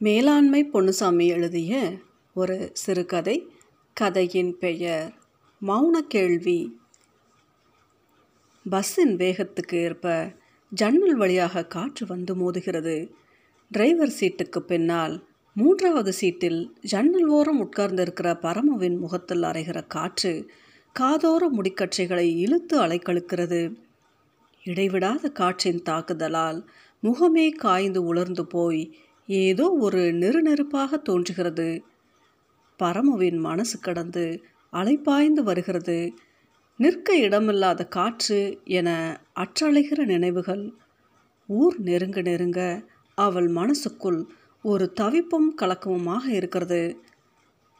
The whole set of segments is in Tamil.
மேலாண்மை பொன்னுசாமி எழுதிய ஒரு சிறுகதை கதையின் பெயர் மௌன கேள்வி பஸ்ஸின் வேகத்துக்கு ஏற்ப ஜன்னல் வழியாக காற்று வந்து மோதுகிறது. டிரைவர் சீட்டுக்கு பின்னால் மூன்றாவது சீட்டில் ஜன்னல் ஓரம் உட்கார்ந்திருக்கிற பரமுவின் முகத்தில் அறைகிற காற்று காதோர முடிக்கற்றைகளை இழுத்து அலைக்கழுக்கிறது. இடைவிடாத காற்றின் தாக்குதலால் முகமே காய்ந்து உலர்ந்து போய் ஏதோ ஒரு நெருநெருப்பாக தோன்றுகிறது. பரமுவின் மனசு கடந்து அலைப்பாய்ந்து வருகிறது. நிற்க இடமில்லாத காற்று என அற்றழைகிற நினைவுகள். ஊர் நெருங்க நெருங்க அவள் மனசுக்குள் ஒரு தவிப்பும் கலக்கமுமாக இருக்கிறது.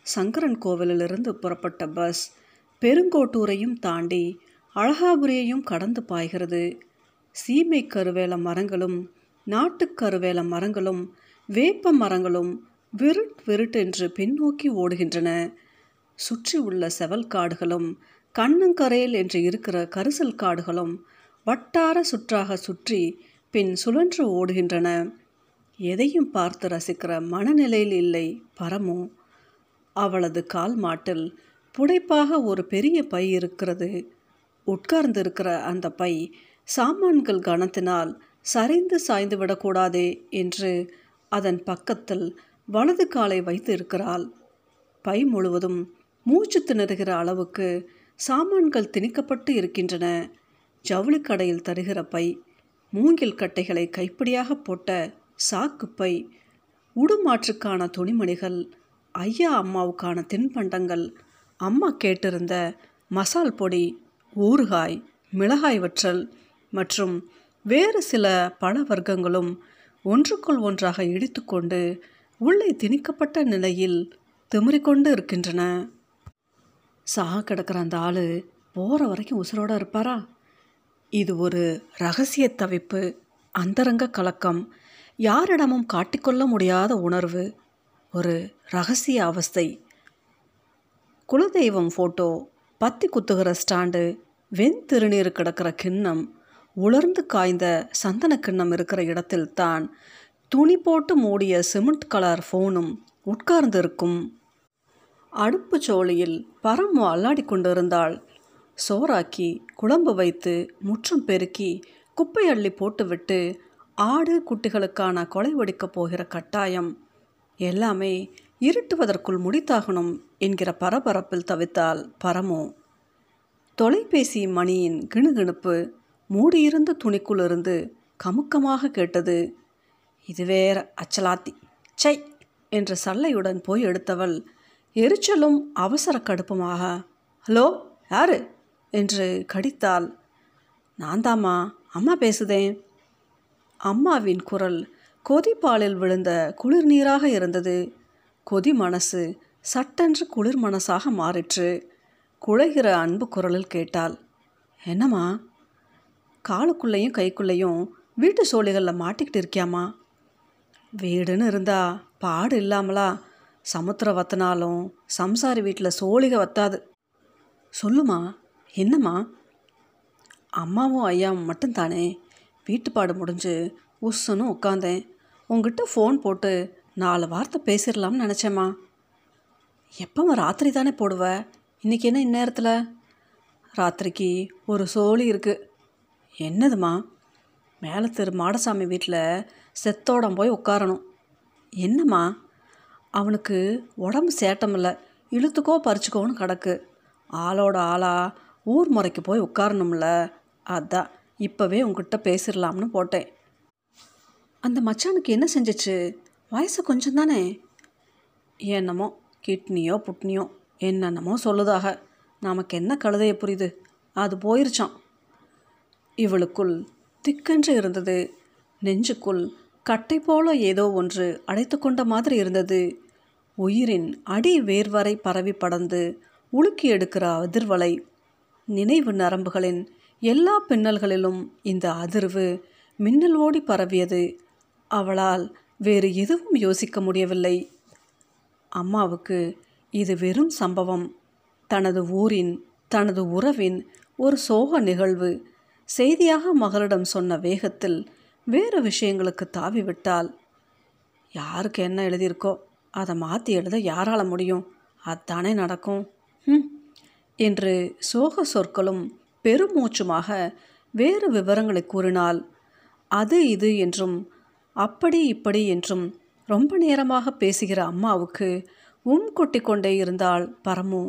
சங்கரன் கோவிலிலிருந்து புறப்பட்ட பஸ் பெருங்கோட்டூரையும் தாண்டி அழகாபுரியையும் கடந்து பாய்கிறது. சீமை கருவேல மரங்களும் நாட்டுக்கருவேல மரங்களும் வேப்ப மரங்களும் விருட் விருட்டென்று பின்னோக்கி ஓடுகின்றன. சுற்றி உள்ள செவல் காடுகளும் கண்ணங்கரையில் என்று இருக்கிற கரிசல் காடுகளும் வட்டார சுற்றாக சுற்றி பின் சுழன்று ஓடுகின்றன. எதையும் பார்த்து ரசிக்கிற மனநிலையில் இல்லை பரமோ. அவளது கால் மாட்டில் புடைப்பாக ஒரு பெரிய பை இருக்கிறது. உட்கார்ந்து இருக்கிற அந்த பை சாமான்கள் கனத்தினால் சரிந்து சாய்ந்து விடக்கூடாதே என்று அதன் பக்கத்தில் வலது காலை வைத்து இருக்கிறாள் பை முழுவதும் மூச்சு திணறுகிற அளவுக்கு சாமான்கள் திணிக்கப்பட்டு இருக்கின்றன. ஜவுளி கடையில் தருகிற பை மூங்கில் கட்டைகளை கைப்பிடியாக போட்ட சாக்கு பை உடுமாற்றுக்கான துணிமணிகள் ஐயா அம்மாவுக்கான தின்பண்டங்கள் அம்மா கேட்டிருந்த மசால் பொடி ஊறுகாய் மிளகாய் வற்றல் மற்றும் வேறு சில பழ வர்க்கங்களும் ஒன்றுக்குள் ஒன்றாக இடித்துக்கொண்டு உள்ளே திணிக்கப்பட்ட நிலையில் திமிரிக்கொண்டு இருக்கின்றன. சாக கிடக்கிற அந்த ஆள் போகிற வரைக்கும் உசுரோடு இருப்பாரா? இது ஒரு ரகசிய தவிப்பு அந்தரங்க கலக்கம் யாரிடமும் காட்டிக்கொள்ள முடியாத உணர்வு ஒரு ரகசிய அவஸ்தை. குலதெய்வம் ஃபோட்டோ பத்தி குத்துகிற ஸ்டாண்டு வெண் திருநீர் கிடக்கிற கிண்ணம் உலர்ந்து காய்ந்த சந்தனக்கிண்ணம் இருக்கிற இடத்தில்தான் துணி போட்டு மூடிய சிமெண்ட் கலர் ஃபோனும் உட்கார்ந்து இருக்கும் அடுப்பு சோழியில் பரமு அல்லாடி கொண்டிருந்தாள். சோறாக்கி குழம்பு வைத்து முற்றும் பெருக்கி குப்பை அள்ளி போட்டுவிட்டு ஆடு குட்டிகளுக்கான கொலை ஒடிக்கப் போகிற கட்டாயம். எல்லாமே இருட்டுவதற்குள் முடித்தாகணும் என்கிற பரபரப்பில் தவித்தால் பரமோ. தொலைபேசி மணியின் கிணுகிணுப்பு மூடியிருந்த துணிக்குள்ளிருந்து கமுக்கமாக கேட்டது இது வேற அச்சலாத்தி. சை என்ற சல்லையுடன் போய் எடுத்தவள் எரிச்சலும் அவசர கடுப்புமாக ஹலோ யாரு? என்று கடித்தாள். நான் தாம்மா அம்மா பேசுதேன். அம்மாவின் குரல் கொதிப்பாலில் விழுந்த குளிர் நீராக இருந்தது. கொதி மனசு சட்டென்று குளிர் மனசாக மாறிற்று. குழைகிற அன்பு குரலில் கேட்டாள் என்னம்மா காலுக்குள்ளேயும் கைக்குள்ளேயும் வீட்டு சோழிகளில் மாட்டிக்கிட்டு இருக்கியாம்மா? வீடுன்னு இருந்தால் பாடு இல்லாமலா சமுத்திரம் வத்தினாலும் சம்சாரி வீட்டில் சோழிகை வத்தாது. சொல்லுமா என்னம்மா? அம்மாவும் ஐயாவும் மட்டும்தானே? வீட்டுப்பாடு முடிஞ்சு உஸ்ஸுன்னு உட்காந்தேன் உங்ககிட்ட ஃபோன் போட்டு நாலு வார்த்தை பேசிடலாம்னு நினச்சேம்மா. எப்போ ராத்திரி தானே போடுவ? இன்றைக்கி என்ன இந்நேரத்தில்? ராத்திரிக்கு ஒரு சோழி இருக்குது என்னதுமா? மேலே திரு மாடசாமி வீட்டில் செத்தோடம் போய் உட்காரணும் என்னம்மா? அவனுக்கு உடம்பு சேட்டமில்லை. இழுத்துக்கோ பறிச்சுக்கோன்னு கிடக்கு. ஆளோட ஆளா ஊர் முறைக்கு போய் உட்காரணும்ல அதான் இப்போவே உங்ககிட்ட பேசிடலாம்னு போட்டேன். அந்த மச்சானுக்கு என்ன செஞ்சிச்சு? வயசு கொஞ்சம் தானே? என்னமோ கிட்னியோ புட்னியோ என்னென்னமோ சொல்லுதாக. நமக்கு என்ன கழுதைய புரியுது? அது போயிருச்சான் இவளுக்குள் திக்கென்று இருந்தது. நெஞ்சுக்குள் கட்டை போல ஏதோ ஒன்று அடைத்து கொண்ட மாதிரி இருந்தது. உயிரின் அடி வேர்வரை பரவி படர்ந்து உலுக்கி எடுக்கிற அதிர்வலை. நினைவு நரம்புகளின் எல்லா பின்னல்களிலும் இந்த அதிர்வு மின்னல் ஓடி பரவியது. அவளால் வேறு எதுவும் யோசிக்க முடியவில்லை. அம்மாவுக்கு இது வெறும் சம்பவம். தனது ஊரின் தனது உறவின் ஒரு சோக நிகழ்வு செய்தியாக மகளிடம் சொன்ன வேகத்தில் வேறு விஷயங்களுக்கு தாவிவிட்டால் யாருக்கு என்ன எழுதியிருக்கோ அதை மாற்றி எழுத யாரால் முடியும்? அதானே நடக்கும். ம் என்று சோக சொற்களும் பெருமூச்சுமாக வேறு விவரங்களை கூறினால் அது இது என்றும் அப்படி இப்படி என்றும் ரொம்ப நேரமாக பேசுகிற அம்மாவுக்கு உம் கொட்டி கொண்டே இருந்தால் பரமு.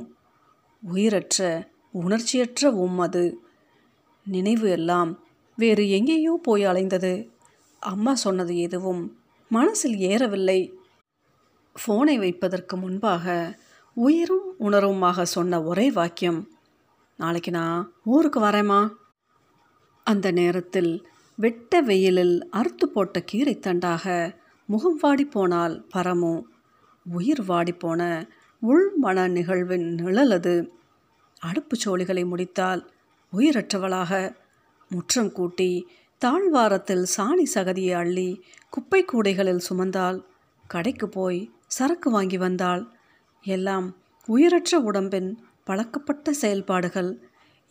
உயிரற்ற உணர்ச்சியற்ற உம் அது. நினைவு எல்லாம் வேறு எங்கேயோ போய் அலைந்தது. அம்மா சொன்னது எதுவும் மனசில் ஏறவில்லை. ஃபோனை வைப்பதற்கு முன்பாக உயிரும் உணர்வுமாக சொன்ன ஒரே வாக்கியம் நாளைக்கு நான் ஊருக்கு வரேம்மா. அந்த நேரத்தில் வெட்ட வெயிலில் அறுத்து போட்ட கீரை தண்டாக முகம் வாடி போனால் பரமு உயிர் வாடிப்போன உள் மன நிகழ்வின் அது. அடுப்புச் சோழிகளை முடித்தால் உயிரற்றவளாக. முற்றம் கூட்டி தாழ்வாரத்தில் சாணி சகதியை அள்ளி குப்பை கூடைகளில் சுமந்தாள். கடைக்கு போய் சரக்கு வாங்கி வந்தாள். எல்லாம் உயிரற்ற உடம்பின் பழக்கப்பட்ட செயல்பாடுகள்.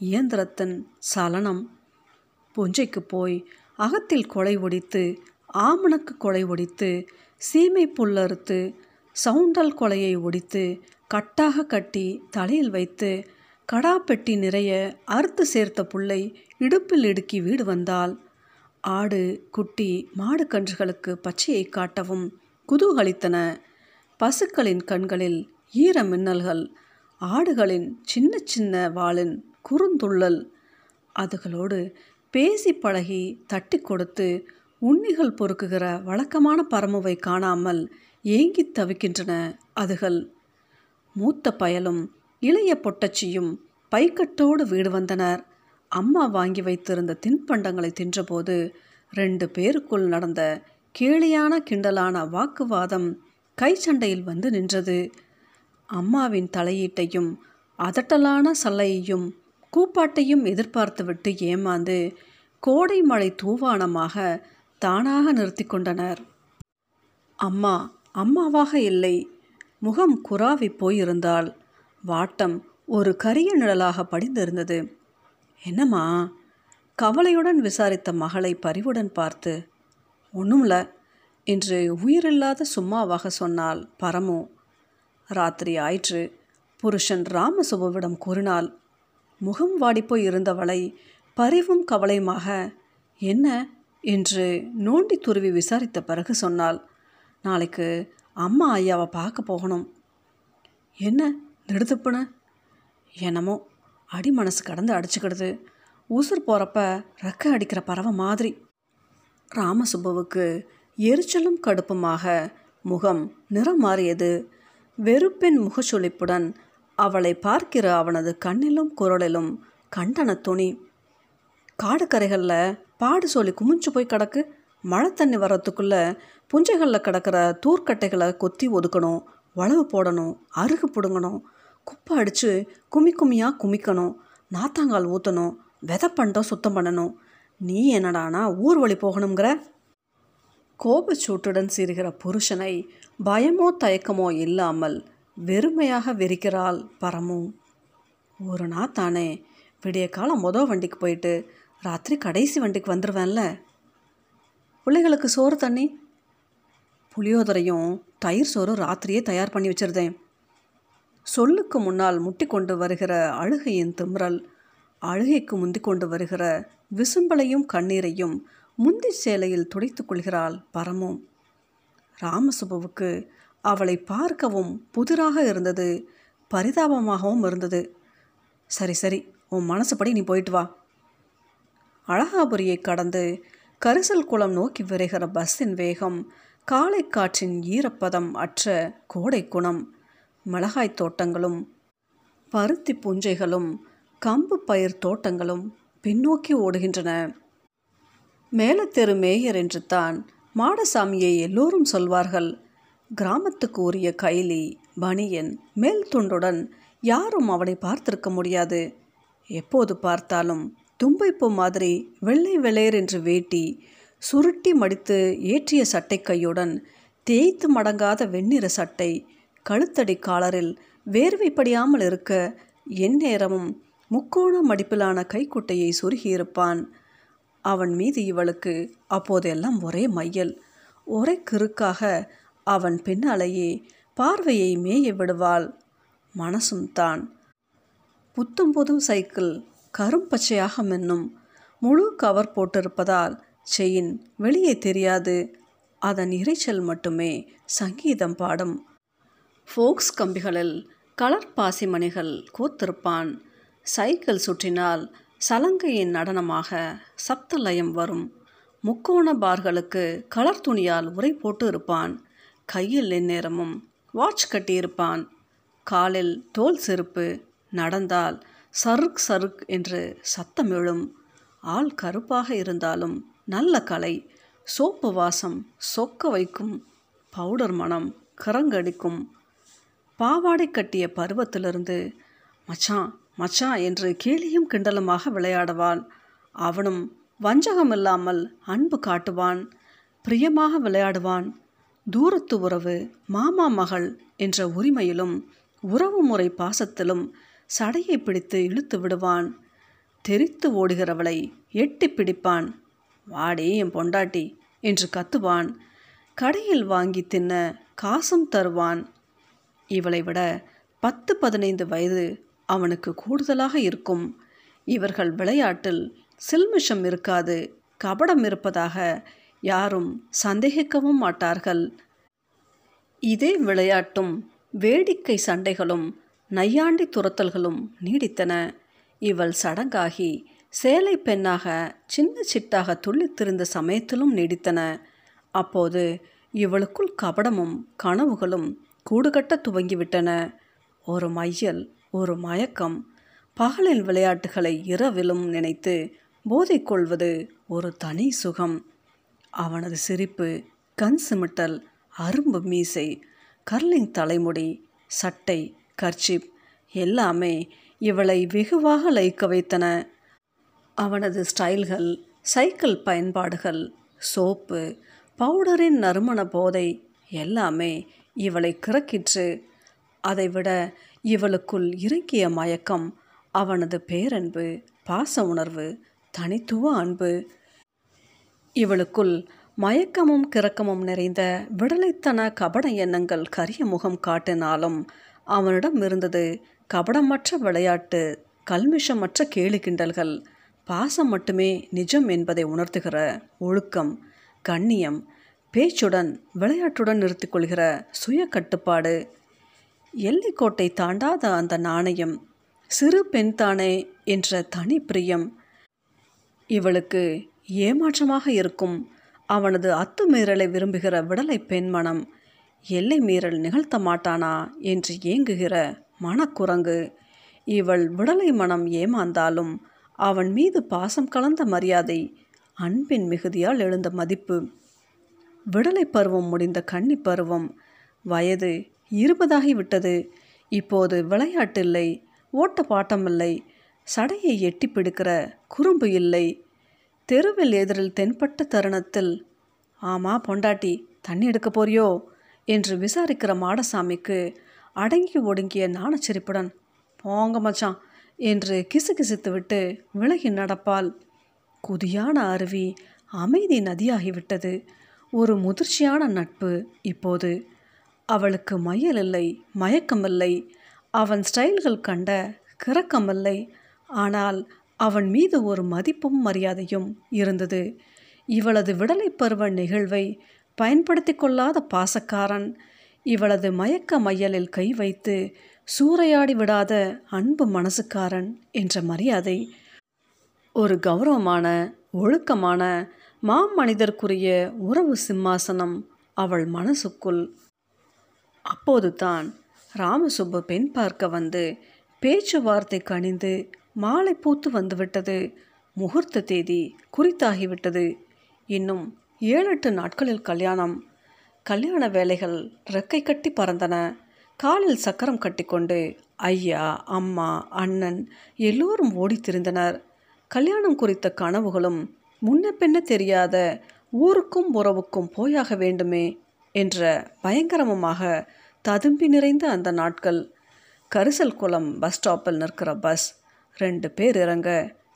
இயந்திரத்தின் சலனம். புஞ்சைக்கு போய் அகத்தில் கொலை ஒடித்து ஆமணக்கு கொலை ஒடித்து சீமை புல்லறுத்து சவுண்டல் கொலையை ஒடித்து கட்டாக கட்டி தலையில் வைத்து கடாப்பெட்டி நிறைய அறுத்து சேர்த்த புள்ளை இடுப்பில் இடுக்கி வீடு வந்தால் ஆடு குட்டி மாடு கன்றுகளுக்கு பச்சையை காட்டவும் குதூகலித்தன. பசுக்களின் கண்களில் ஈர மின்னல்கள் ஆடுகளின் சின்ன சின்ன வாளின் குறுந்துள்ளல். அதுகளோடு பேசி பழகி தட்டி கொடுத்து உண்ணிகள் பொறுக்குகிற வழக்கமான பரமுவை காணாமல் ஏங்கி தவிக்கின்றன அதுகள். மூத்த பயலும் இளைய பொட்டச்சியும் பைக்கட்டோடு வீடு வந்தனர். அம்மா வாங்கி வைத்திருந்த தின்பண்டங்களை தின்றபோது ரெண்டு பேருக்குள் நடந்த கேளியான கிண்டலான வாக்குவாதம் கை சண்டையில் வந்து நின்றது. அம்மாவின் தலையீட்டையும் அதட்டலான சல்லையையும் கூப்பாட்டையும் எதிர்பார்த்துவிட்டு ஏமாந்து கோடை மழை தூவானமாக தானாக நிறுத்தி கொண்டனர். அம்மா அம்மாவாக இல்லை முகம் குறாவி போயிருந்தாள். வாட்டம் ஒரு கரிய நிழலாக படிந்திருந்தது. என்னம்மா? கவலையுடன் விசாரித்த மகளை பரிவுடன் பார்த்து ஒன்றும்ல என்று உயிரில்லாத சும்மாவாக சொன்னால் பரமு. ராத்திரி ஆயிற்று புருஷன் ராமசுபுவிடம் கூறினாள். முகம் வாடிப்போய் இருந்தவளை பரிவும் கவலையுமாக என்ன? என்று நோண்டி துருவி விசாரித்த பிறகு சொன்னாள் நாளைக்கு அம்மா ஐயாவை பார்க்க போகணும். என்ன? நெடுத்துப்புன என்னமோ அடி மனசு கடந்து அடிச்சுக்கிடுது. உசுர் போகிறப்ப ரெக்க அடிக்கிற பறவை மாதிரி. ராமசுப்புவுக்கு எரிச்சலும் கடுப்புமாக முகம் நிறம் மாறியது. வெறுப்பின் முகச்சொலிப்புடன் அவளை பார்க்கிற அவனது கண்ணிலும் குரலிலும் கண்டன துணி. காடுக்கரைகளில் பாடு சொல்லி குமிஞ்சு போய் கிடக்கு. மழை தண்ணி வர்றதுக்குள்ளே புஞ்சைகளில் கிடக்கிற தூர்க்கட்டைகளை கொத்தி ஒதுக்கணும் உழவு போடணும் அருகு பிடுங்கணும் குப்பை அடித்து குமி குமியாக குமிக்கணும். நாத்தாங்கால் ஊற்றணும் விதை பண்ணிட்டோம் சுத்தம் பண்ணணும். நீ என்னடானா ஊர் வழி போகணுங்கிற கோபச்சூட்டுடன் சீர்கிற புருஷனை பயமோ தயக்கமோ இல்லாமல் வெறுமையாக வெறிக்கிறாள் பரமு. ஒரு நாள் தானே விடிய காலம் மொதல் வண்டிக்கு போயிட்டு ராத்திரி கடைசி வண்டிக்கு வந்துடுவேன்ல பிள்ளைகளுக்கு சோறு தண்ணி. புளியோதரையும் தயிர் சோறு ராத்திரியே தயார் பண்ணி வச்சுருந்தேன். சொல்லுக்கு முன்னால் முட்டி கொண்டு வருகிற அழுகையின் திமிரல் அழுகைக்கு முந்தி கொண்டு வருகிற விசும்பலையும் கண்ணீரையும் முந்தி சேலையில் துடைத்து கொள்கிறாள் பரமும். ராமசுபுவுக்கு அவளை பார்க்கவும் புதிராக இருந்தது பரிதாபமாகவும் இருந்தது. சரி சரி உன் மனசுப்படி நீ போயிட்டு வா. அழகாபுரியை கடந்து கரிசல் குளம் நோக்கி விரைகிற பஸ்ஸின் வேகம் காலை காற்றின் ஈரப்பதம் அற்ற கோடை குணம் மிளகாய் தோட்டங்களும் பருத்தி பூஞ்சைகளும் கம்பு பயிர் தோட்டங்களும் பின்னோக்கி ஓடுகின்றன. மேலத்தெரு மேயர் என்று தான் மாடசாமியை எல்லோரும் சொல்வார்கள். கிராமத்துக்கு உரிய கைலி பனியன் மேல் துண்டுடன் யாரும் அவனை பார்த்திருக்க முடியாது. எப்போது பார்த்தாலும் தும்பைப்பூ மாதிரி வெள்ளை வெளையர் என்று வேட்டி சுருட்டி மடித்து ஏற்றிய சட்டை கையுடன் தேய்த்து மடங்காத வெண்ணிற சட்டை கழுத்தடி காலரில் வேர்வைப்படியாமல் இருக்க எந்நேரமும் முக்கோண மடிப்பிலான கைக்குட்டையை சுருகியிருப்பான். அவன் மீது இவளுக்கு அப்போதெல்லாம் ஒரே மையல். ஒரே கிறுக்காக அவன் பின்னாலேயே பார்வையை மேய விடுவாள். மனசும் தான். புத்தம்புது சைக்கிள் கரும்பச்சையாக மின்னும். முழு கவர் போட்டிருப்பதால் செயின் வெளியே தெரியாது. அதன் இரைச்சல் மட்டுமே சங்கீதம் பாடும். ஃபோக்ஸ் கம்பிகளில் கலர் பாசிமணிகள் கோத்திருப்பான். சைக்கிள் சுற்றினால் சலங்கையின் நடனமாக சப்தலயம் வரும். முக்கோண பார்களுக்கு கலர் துணியால் உரை போட்டு இருப்பான். கையில் எந்நேரமும் வாட்ச் கட்டியிருப்பான். காலில் தோல் செருப்பு நடந்தால் சருக் சருக் என்று சத்தம் எழும். ஆள் கருப்பாக இருந்தாலும் நல்ல கலை. சோப்பு வாசம் சொக்க வைக்கும். பவுடர் மனம் கரங்கடிக்கும். பாவாடை கட்டிய பருவத்திலிருந்து மச்சான் மச்சான் என்று கேலியும் கிண்டலுமாக விளையாடுவான் அவனும் வஞ்சகம் இல்லாமல் அன்பு காட்டுவான் பிரியமாக விளையாடுவான். தூரத்து உறவு மாமா மகள் என்ற உரிமையிலும் உறவு முறை பாசத்திலும் சடையை பிடித்து இழுத்து விடுவான். தெரித்து ஓடுகிறவளை எட்டி பிடிப்பான். வாடி என் பொண்டாட்டி என்று கத்துவான். கடையில் வாங்கி தின்ன காசும் தருவான். இவளை விட பத்து பதினைந்து வயது அவனுக்கு கூடுதலாக இருக்கும். இவர்கள் விளையாட்டில் சில்மிஷம் இருக்காது கபடம் இருப்பதாக யாரும் சந்தேகிக்கவும் மாட்டார்கள். இதே விளையாட்டும் வேடிக்கை சண்டைகளும் நையாண்டி துரத்தல்களும் நீடித்தன. இவள் சடங்காகி சேலை பெண்ணாக சின்ன சிட்டாக துள்ளித்திருந்த சமயத்திலும் நீடித்தன. அப்போது இவளுக்குள் கபடமும் கனவுகளும் கூடுகட்ட துவங்கிவிட்டன. ஒரு மையல் ஒரு மயக்கம். பகலில் விளையாட்டுகளை இரவிலும் நினைத்து போதைக்கொள்வது ஒரு தனி சுகம். அவனது சிரிப்பு கண் சிமிட்டல் அரும்பு மீசை கர்லிங் தலைமுடி சட்டை கர்ச்சிப் எல்லாமே இவளை வெகுவாக லயிக்க வைத்தன. அவனது ஸ்டைல்கள் சைக்கிள் பயன்பாடுகள் சோப்பு பவுடரின் நறுமண போதை எல்லாமே இவளை கிறக்கிற்று. அதைவிட இவளுக்குள் இறங்கிய மயக்கம் அவனது பேரன்பு பாச உணர்வு தனித்துவ அன்பு. இவளுக்குள் மயக்கமும் கிறக்கமும் நிறைந்த விடலைத்தன கபட எண்ணங்கள் கரிய முகம் காட்டினாலும் அவனிடம் இருந்தது கபடமற்ற விளையாட்டு கல்மிஷமற்ற கேலி கிண்டல்கள். பாசம் மட்டுமே நிஜம் என்பதை உணர்த்துகிற ஒழுக்கம் கண்ணியம் பேச்சுடன் விளையாட்டுடன் நிறுத்திக்கொள்கிற சுய கட்டுப்பாடு. எல்லைக்கோட்டை தாண்டாத அந்த நாணயம் சிறு பெண் தானே என்ற தனி பிரியம். இவளுக்கு ஏமாற்றமாக இருக்கும் அவனது அத்துமீறலை விரும்புகிற விடலை பெண் மனம் எல்லை மீறல் நிகழ்த்த மாட்டானா? என்று ஏங்குகிற மனக்குரங்கு. இவள் விடலை மனம் ஏமாந்தாலும் அவன் மீது பாசம் கலந்த மரியாதை அன்பின் மிகுதியால் எழுந்த மதிப்பு. விடலை பருவம் முடிந்த கன்னி பருவம். வயது இருபதாகி விட்டது இப்போது விளையாட்டில்லை ஓட்ட பாட்டமில்லை சடையை எட்டி பிடிக்கிற குறும்பு இல்லை. தெருவில் எதிரில் தென்பட்ட தருணத்தில் ஆமா பொண்டாட்டி தண்ணி எடுக்க போறியோ? என்று விசாரிக்கிற மாடசாமிக்கு அடங்கி ஒடுங்கிய நாணச்சிரிப்புடன் போங்க மச்சான் என்று கிசுகிசுத்துவிட்டு விலகி நடப்பால் குதியான அருவி அமைதி நதியாகிவிட்டது. ஒரு முதிர்ச்சியான நட்பு. இப்போது அவளுக்கு மையல் இல்லை மயக்கமில்லை. அவன் ஸ்டைல்கள் கண்ட கிறக்கமில்லை. ஆனால் அவன் மீது ஒரு மதிப்பும் மரியாதையும் இருந்தது. இவளது விடலை பருவ நிகழ்வை பயன்படுத்தி கொள்ளாத பாசக்காரன் இவளது மயக்க மையலில் கை வைத்து சூறையாடி விடாத அன்பு மனசுக்காரன் என்ற மரியாதை ஒரு கௌரவமான ஒழுக்கமான மாமனிதர்க்குரிய உறவு சிம்மாசனம் அவள் மனசுக்குள். அப்போது தான் ராமசுப்பு பெண் பார்க்க வந்து பேச்சுவார்த்தை கணிந்து மாலை பூத்து வந்துவிட்டது. முகூர்த்த தேதி குறித்தாகிவிட்டது. இன்னும் ஏழெட்டு நாட்களில் கல்யாணம். கல்யாண வேலைகள் ரெக்கை கட்டி பறந்தன. காலில் சக்கரம் கட்டிக்கொண்டு ஐயா அம்மா அண்ணன் எல்லோரும் ஓடி திரிந்தனர் கல்யாணம் குறித்த கனவுகளும் முன்ன பின்ன தெரியாத ஊருக்கும் உறவுக்கும் போயாக வேண்டுமே என்ற பயங்கரமமாக ததும்பி நிறைந்த அந்த நாட்கள். கரிசல் குளம் பஸ் ஸ்டாப்பில் நிற்கிற பஸ் ரெண்டு பேர் இறங்க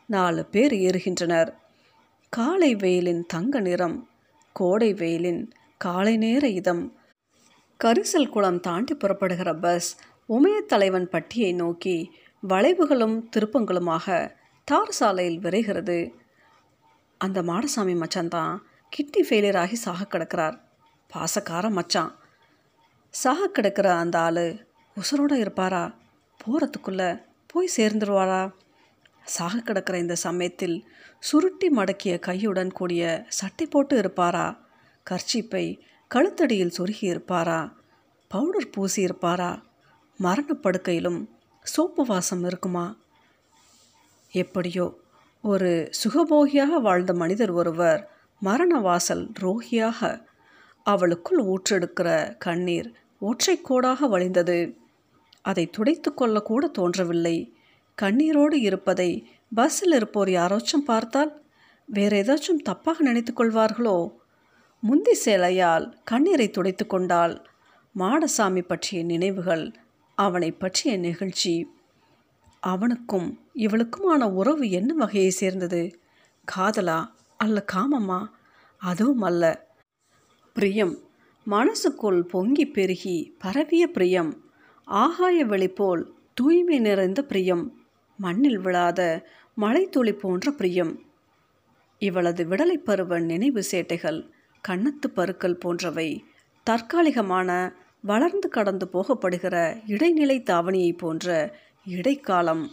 நாலு பேர் ஏறுகின்றனர். காலை வெயிலின் தங்க நிறம் கோடை வெயிலின் காலை நேர இதம். கரிசல் குளம் தாண்டி புறப்படுகிற பஸ் உமையத்தலைவன் பட்டியை நோக்கி வளைவுகளும் திருப்பங்களுமாக தார் சாலையில் விரைகிறது. அந்த மாடசாமி மச்சான் தான் கிட்னி ஃபெயிலியர் ஆகி சாக கிடக்கிறார். பாசக்கார மச்சான். சாக கிடக்கிற அந்த ஆள் உசரோட இருப்பாரா? போகிறதுக்குள்ளே போய் சேர்ந்துருவாரா? சாக கிடக்கிற இந்த சமயத்தில் சுருட்டி மடக்கிய கையுடன் கூடிய சட்டை போட்டு இருப்பாரா? கர்ச்சிப்பை கழுத்தடியில் சொருகி இருப்பாரா? பவுடர் பூசி இருப்பாரா? மரணப்படுக்கையிலும் சோப்பு வாசம் இருக்குமா? எப்படியோ ஒரு சுகபோகியாக வாழ்ந்த மனிதர் ஒருவர் மரண வாசல் ரோகியாக அவளுக்குள் ஊற்றெடுக்கிற கண்ணீர் ஒற்றைக்கோடாக வழிந்தது. அதை துடைத்து கொள்ளக்கூட தோன்றவில்லை. கண்ணீரோடு இருப்பதை பஸ்ஸில் இருப்போர் யாராச்சும் பார்த்தால் வேறு ஏதாச்சும் தப்பாக நினைத்து கொள்வார்களோ? முந்தி சேலையால் கண்ணீரை துடைத்து கொண்டால் மாடசாமி பற்றிய நினைவுகள் அவனை பற்றிய நிகழ்ச்சி. அவனுக்கும் இவளுக்குமான உறவு என்ன வகையை சேர்ந்தது? காதலா அல்ல காமமா? அதுவும் அல்ல. பிரியம். மனசுக்குள் பொங்கி பெருகி பரவிய பிரியம். ஆகாய வெளி போல் தூய்மை நிறைந்த பிரியம். மண்ணில் விழாத மழைத்துளி போன்ற பிரியம். இவளது விடலை பருவ நினைவு சேட்டைகள் கன்னத்து பருக்கள் போன்றவை தற்காலிகமான வளர்ந்து கடந்து போகப்படுகிற இடைநிலை தாவணியை போன்ற இடைக்காலம்.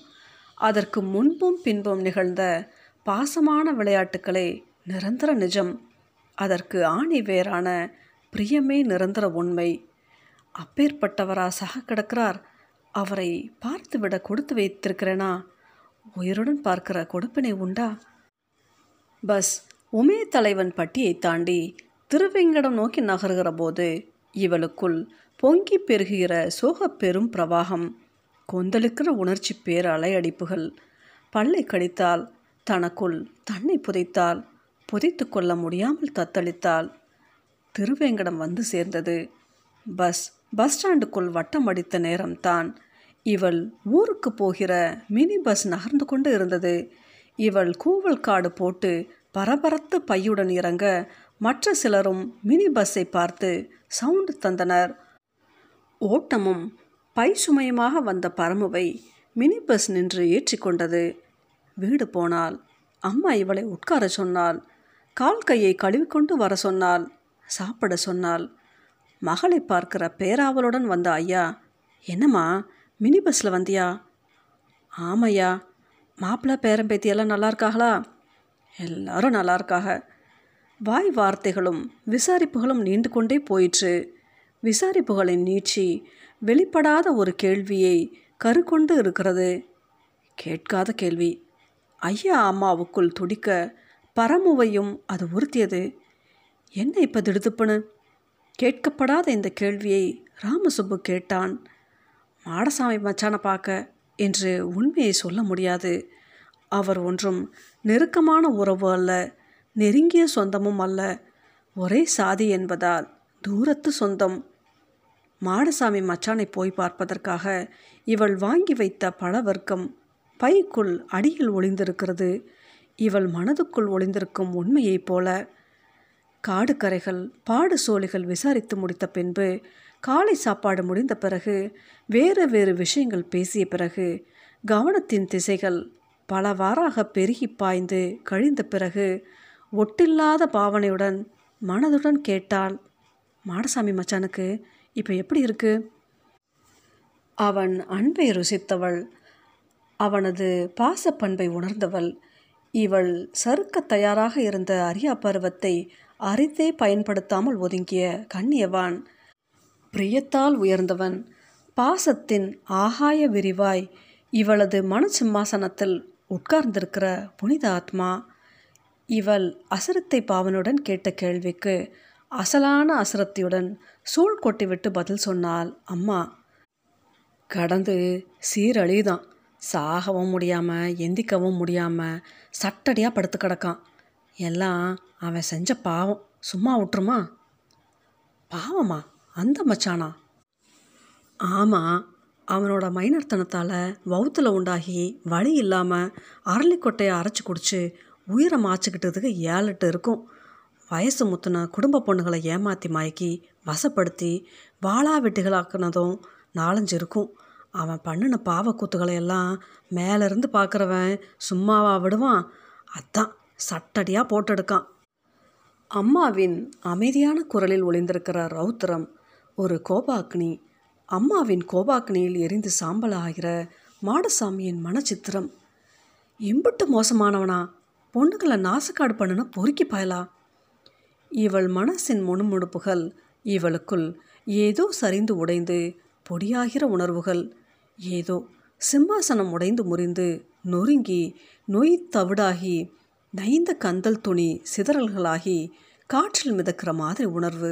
அதற்கு முன்பும் பின்பும் நிகழ்ந்த பாசமான விளையாட்டுக்களே நிரந்தர நிஜம். அதற்கு ஆணி வேறான பிரியமே நிரந்தர உண்மை. அப்பேற்பட்டவரா சக கிடக்கிறார். அவரை பார்த்துவிட கொடுத்து வைத்திருக்கிறேனா? உயிருடன் பார்க்கிற கொடுப்பினை உண்டா? பஸ் உமே தலைவன் பட்டியை தாண்டி திருவேங்கடம் நோக்கி நகர்கிற போது இவளுக்குள் பொங்கி பெருகுகிற சோகப் பெரும் பிரவாகம். கொந்தளிக்கிற உணர்ச்சி பேர் அலையடிப்புகள் பல்லை கடித்தால் தனக்குள் தன்னை புதைத்தால் புதைத்து கொள்ள முடியாமல் தத்தளித்தாள் திருவேங்கடம் வந்து சேர்ந்தது. பஸ் பஸ் ஸ்டாண்டுக்குள் வட்டம் அடித்த நேரம்தான். இவள் ஊருக்கு போகிற மினி பஸ் நகர்ந்து கொண்டு இருந்தது. இவள் கூவல் காடு போட்டு பரபரத்து பையுடன் இறங்க மற்ற சிலரும் மினி பஸ்ஸை பார்த்து சவுண்டு தந்தனர். ஓட்டமும் பை சுமயமாக வந்த பரமுவை மினி பஸ் நின்று ஏற்றிக்கொண்டது. வீடு போனால் அம்மா இவளை உட்கார சொன்னாள். கால் கையை கழுவிக்கொண்டு வர சொன்னாள். சாப்பிட சொன்னாள். மகளை பார்க்கிற பேராவலுடன் வந்த ஐயா என்னம்மா மினி பஸ்ஸில் வந்தியா? ஆமையா மாப்பிள்ளை பேரம்பேத்தியெல்லாம் நல்லா இருக்காங்களா எல்லாரும் நல்லா இருக்காக. வாய் வார்த்தைகளும் விசாரிப்புகளும் நீண்டு கொண்டே போயிற்று. விசாரிப்புகளின் நீட்சி வெளிப்படாத ஒரு கேள்வியை கருக்கொண்டு இருக்கிறது. கேட்காத கேள்வி. ஐயா அம்மாவுக்குள் துடிக்க பரமுவையும் அது உறுத்தியது. என்ன இப்போ திடுதுப்புன்னு? கேட்கப்படாத இந்த கேள்வியை ராமசுப்பு கேட்டான். மாடசாமி மச்சானை பார்க்க என்று உண்மையை சொல்ல முடியாது. அவர் ஒன்றும் நெருக்கமான உறவு அல்ல நெருங்கிய சொந்தமும் அல்ல. ஒரே சாதி என்பதால் தூரத்து சொந்தம். மாடசாமி மச்சானை போய் பார்ப்பதற்காக இவள் வாங்கி வைத்த பழ வர்க்கம் பைக்குள் அடியில் ஒளிந்திருக்கிறது. இவள் மனதுக்குள் ஒளிந்திருக்கும் உண்மையைப் போல காடு கரைகள் பாடு சோழிகள் விசாரித்து முடித்த பின்பு காலை சாப்பாடு முடிந்த பிறகு வேறு வேறு விஷயங்கள் பேசிய பிறகு கவனத்தின் திசைகள் பலவாறாக பெருகி பாய்ந்து கழிந்த பிறகு ஒட்டில்லாத பாவனையுடன் மனதுடன் கேட்டாள் மாடசாமி மச்சானுக்கு இப்போ எப்படி இருக்கு? அவன் அன்பை ருசித்தவள். அவனது பாசப்பண்பை உணர்ந்தவள். இவள் சறுக்க தயாராக இருந்த அரியா பருவத்தை அரித்தே பயன்படுத்தாமல் ஒதுங்கிய கண்ணியவான். பிரியத்தால் உயர்ந்தவன். பாசத்தின் ஆகாய விரிவாய் இவளது மனசிம்மாசனத்தில் உட்கார்ந்திருக்கிற புனித ஆத்மா. இவள் அசரத்தை பாவனுடன் கேட்ட கேள்விக்கு அசலான அசரத்தியுடன் சூழ் கொட்டிவிட்டு பதில் சொன்னாள் அம்மா. கடந்து சீரழிதான். சாகவும் முடியாமல் எந்திக்கவும் முடியாமல் சட்டடியாக படுத்து கிடக்கான். எல்லாம் அவன் செஞ்ச பாவம். சும்மா விட்டுருமா? பாவமா? அந்த மச்சானா? ஆமாம் அவனோட மைனர்த்தனத்தால் வவுத்தில் உண்டாகி வழி இல்லாமல் அரளிக்கொட்டையை அரைச்சி குடிச்சு உயிரை மாச்சிக்கிட்டதுக்கு ஏழு எட்டு இருக்கும். வயசு முத்துன குடும்ப பொண்ணுகளை ஏமாற்றி மயக்கி வசப்படுத்தி வாளா வெட்டிகளாக்குனதும் நாலஞ்சு இருக்கும். அவன் பண்ணின பாவக்கூத்துக்களை எல்லாம் மேலேருந்து பார்க்குறவன் சும்மாவா விடுவான். அதான் சட்டடியாக போட்டெடுக்கான். அம்மாவின் அமைதியான குரலில் ஒளிந்திருக்கிற ரௌத்திரம் ஒரு கோபாக்னி அம்மாவின் கோபாக்னியில் எரிந்து சாம்பல் ஆகிற மாடசாமியின் மனச்சித்திரம். எம்பிட்டு மோசமானவனா? பொண்ணுங்களை நாசக்காடு பண்ணுன பொறுக்கி பாயலா? இவள் மனசின் முணுமுணுப்புகள். இவளுக்குள் ஏதோ சரிந்து உடைந்து பொடியாகிற உணர்வுகள். ஏதோ சிம்மாசனம் உடைந்து முறிந்து நொறுங்கி நொய் தவிடாகி நைந்த கந்தல் துணி சிதறல்களாகி காற்றில் மிதக்கிற மாதிரி உணர்வு.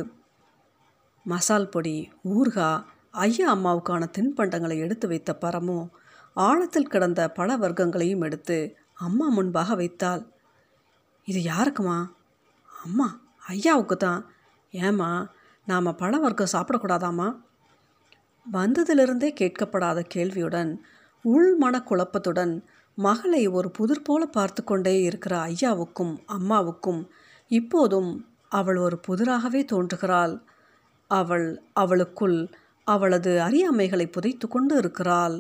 மசால் பொடி ஊர்கா ஐயா அம்மாவுக்கான தின்பண்டங்களை எடுத்து வைத்த பரமோ ஆழத்தில் கிடந்த பல வர்க்கங்களையும் எடுத்து அம்மா முன்பாக வைத்தாள். இது யாருக்குமா? அம்மா ஐயாவுக்கு தான் ஏம்மா நாம் பழ வர்க்கம் சாப்பிடக்கூடாதாம்மா? வந்ததிலிருந்தே கேட்கப்படாத கேள்வியுடன் உள் மனக்குழப்பத்துடன் மகளை ஒரு புதிர் போல பார்த்து கொண்டே இருக்கிற ஐயாவுக்கும் அம்மாவுக்கும் இப்போதும் அவள் ஒரு புதிராகவே தோன்றுகிறாள். அவள் அவளுக்குள் அவளது அறியாமைகளை புதைத்து கொண்டு இருக்கிறாள்.